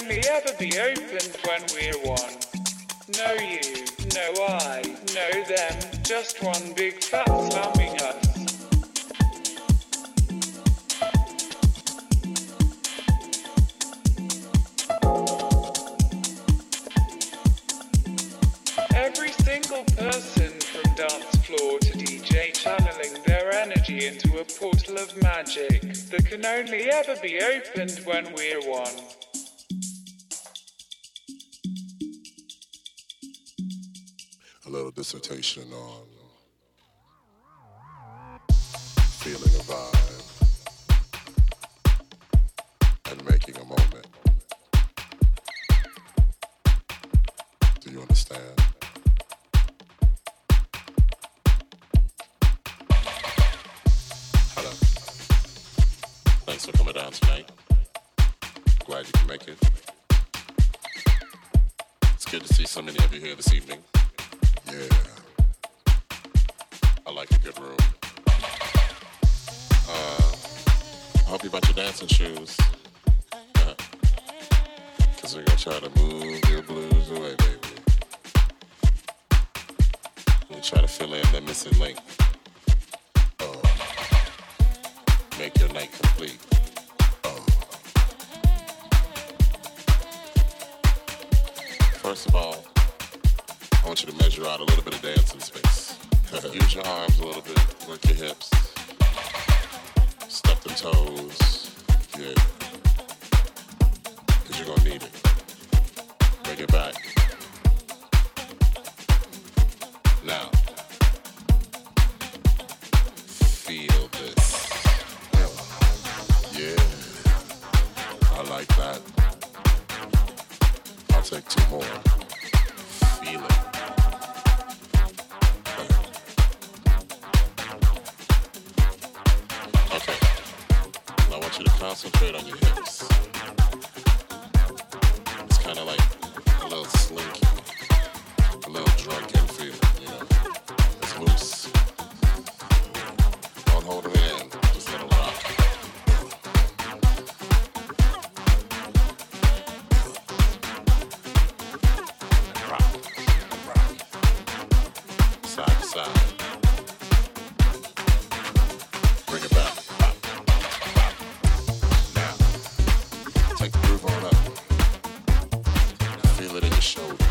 only ever be opened when we're one. No you, no I, no them, just one big fat slamming us. Every single person from dance floor to DJ channeling their energy into a portal of magic that can only ever be opened when we're one. Dissertation on feeling a vibe and making a moment. Do you understand? Hello. Thanks for coming down tonight. Glad you can make it. It's good to see so many of you here this evening. Yeah. I like a good room. Uh, I hope you brought your dancing shoes. Uh, Cause we're gonna try to move your blues away, baby. We try to fill in that missing link. Oh. Make your night complete. Oh. First of all, I want you to measure out a little bit of dancing space. Use your arms a little bit, work your hips, step the toes. Yeah. Because you're going to need it. Bring it back. show.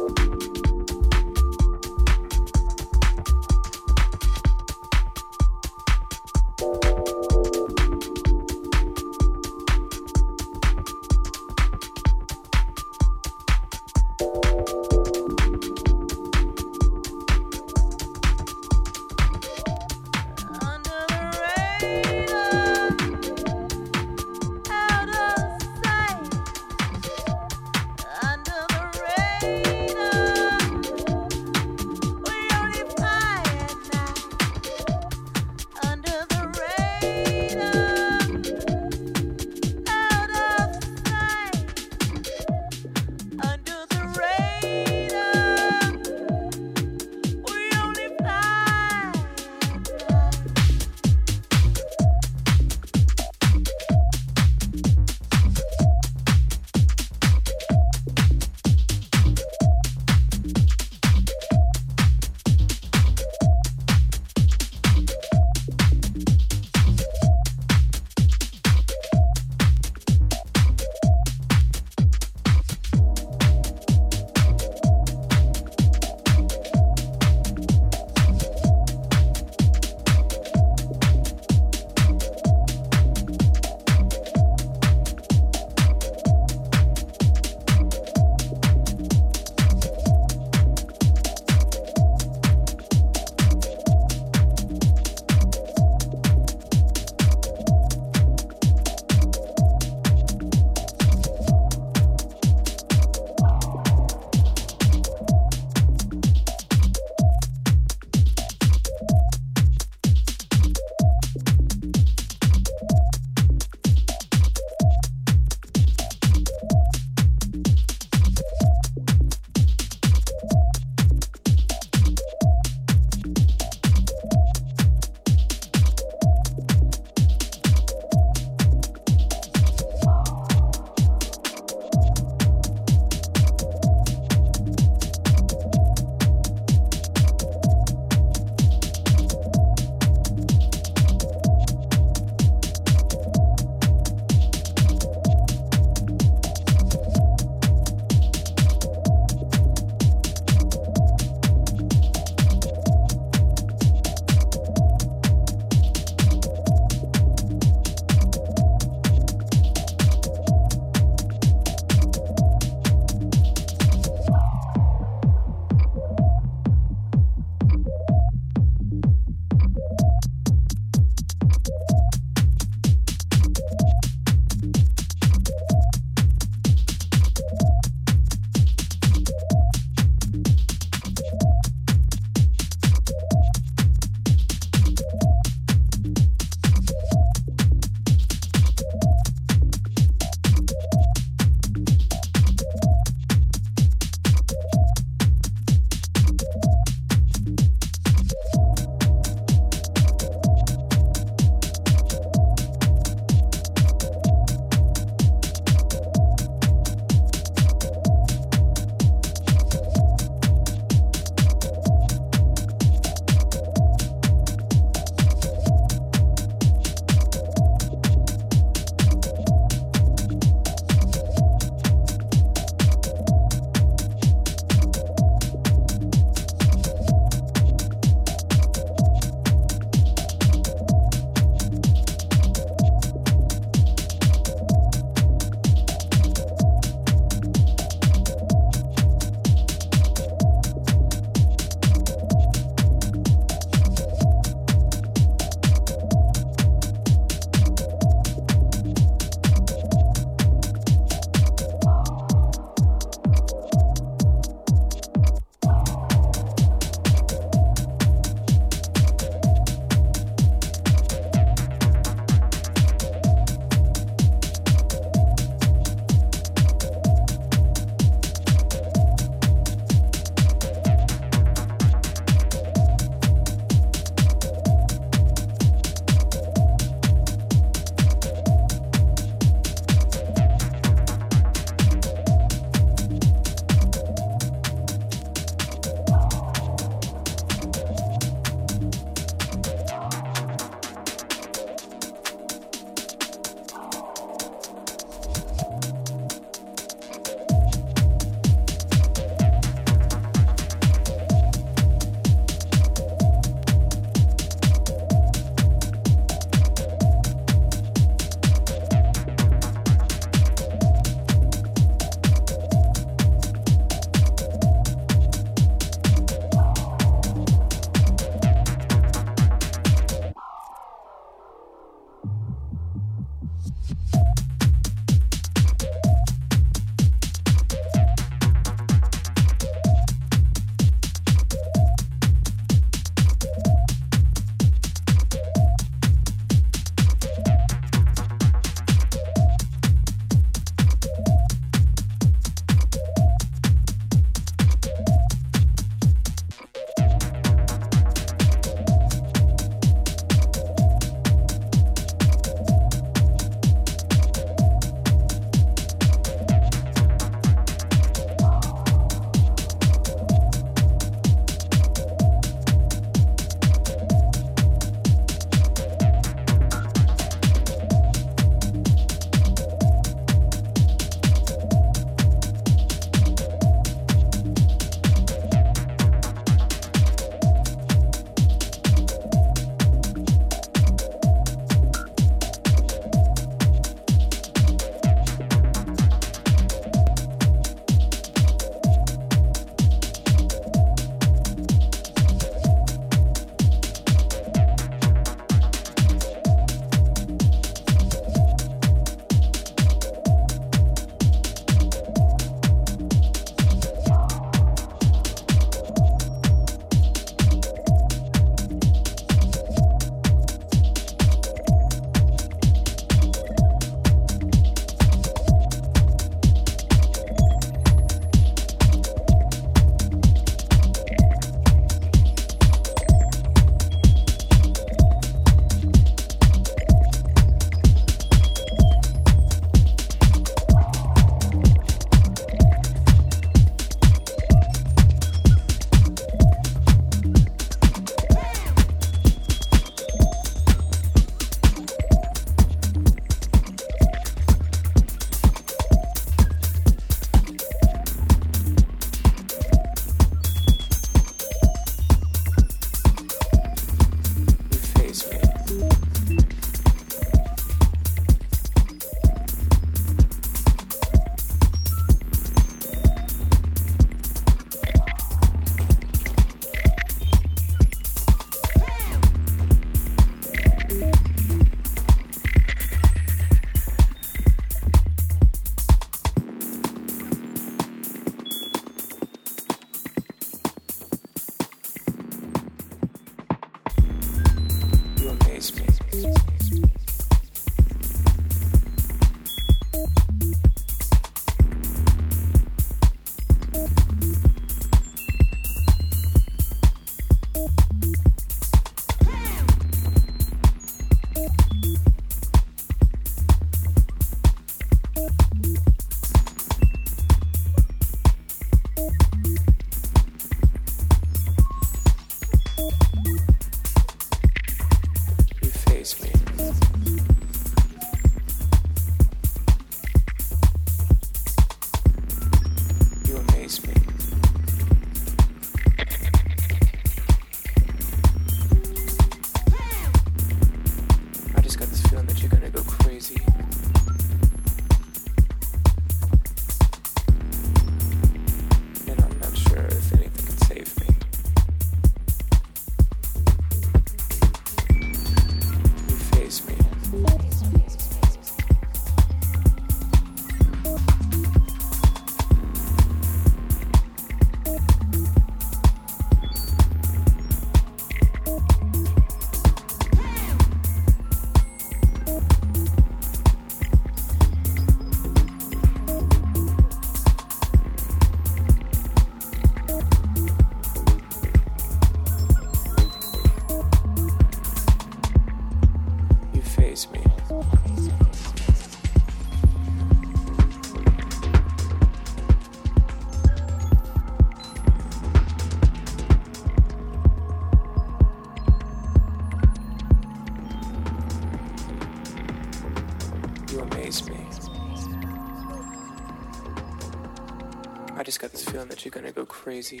Crazy.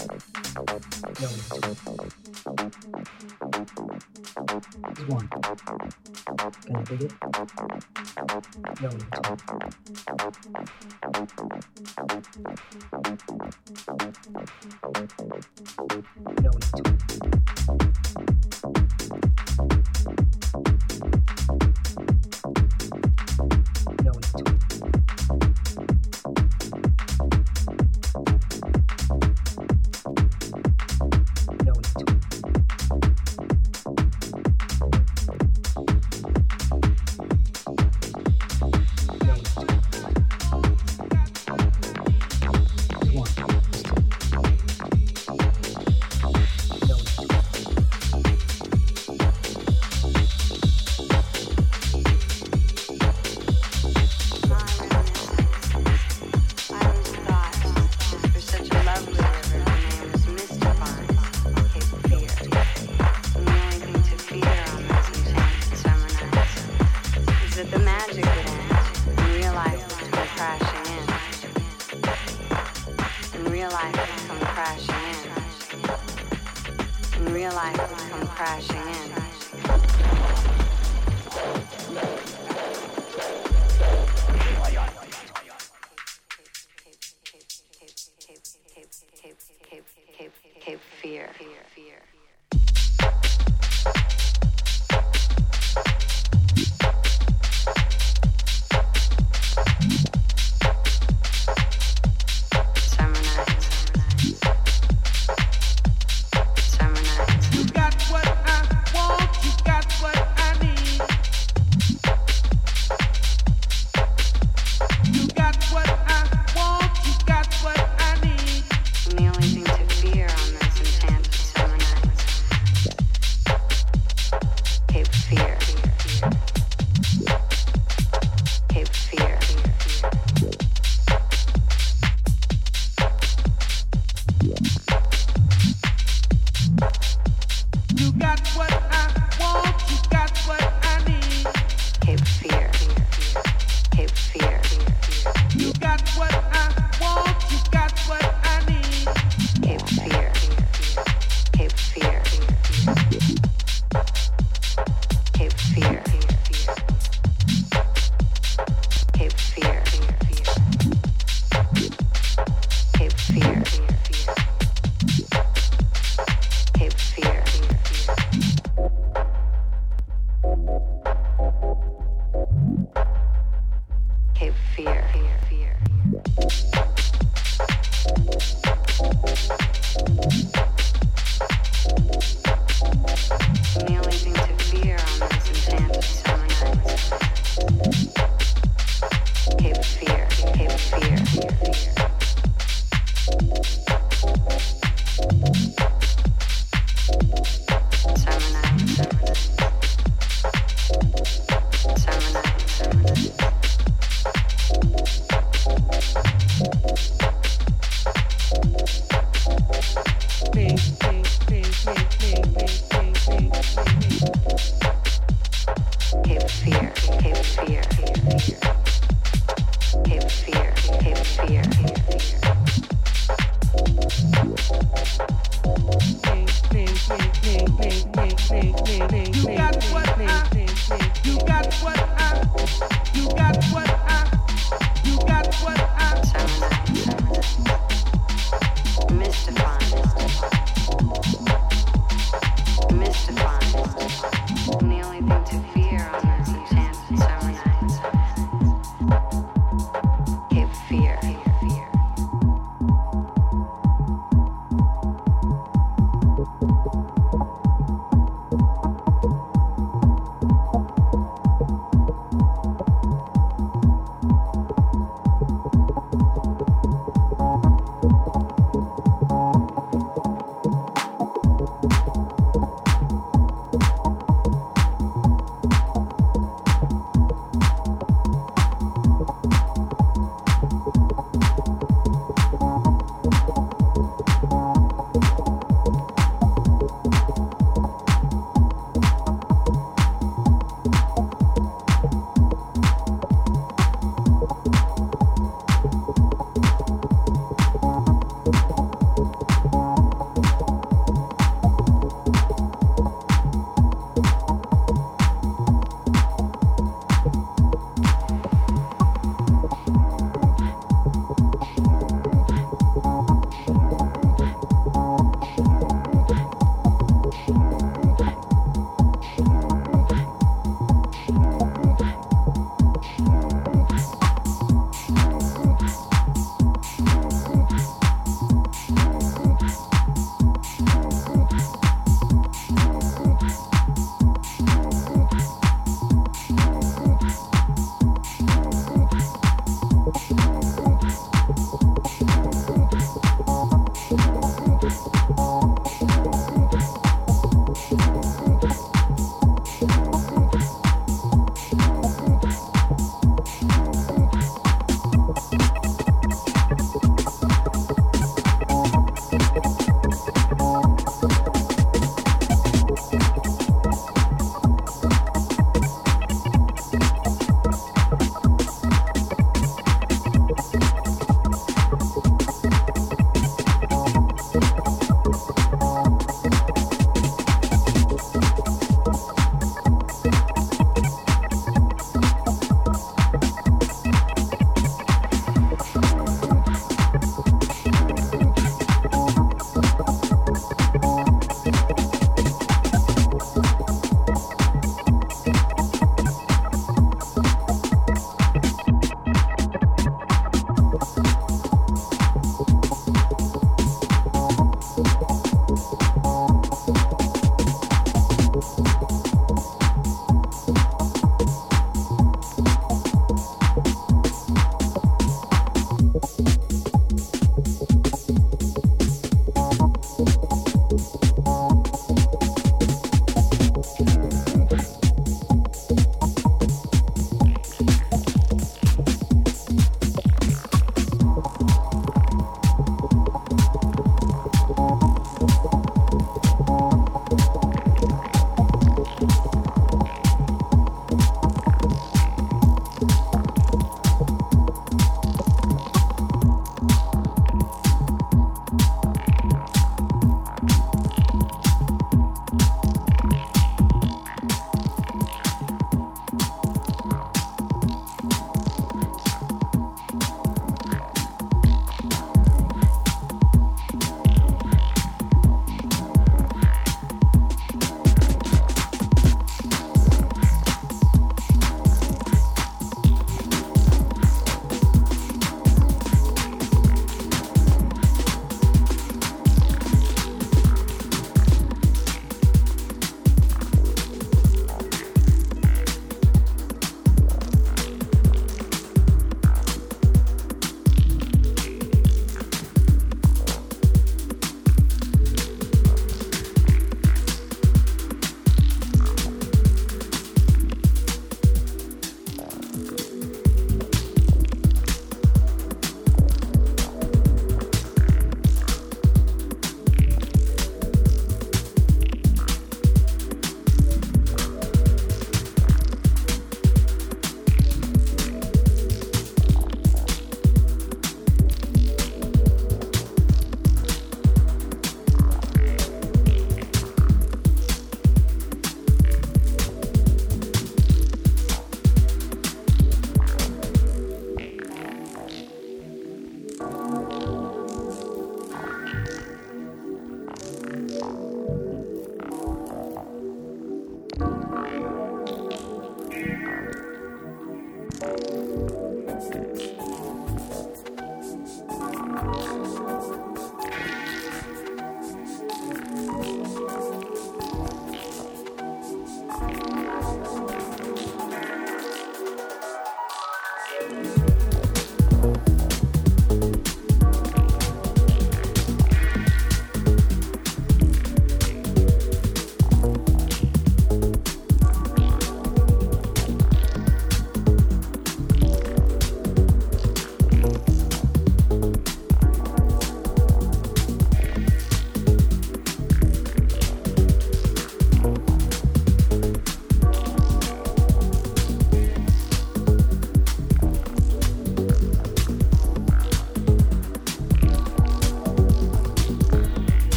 No. Is one. Can you dig it? No to. No need to.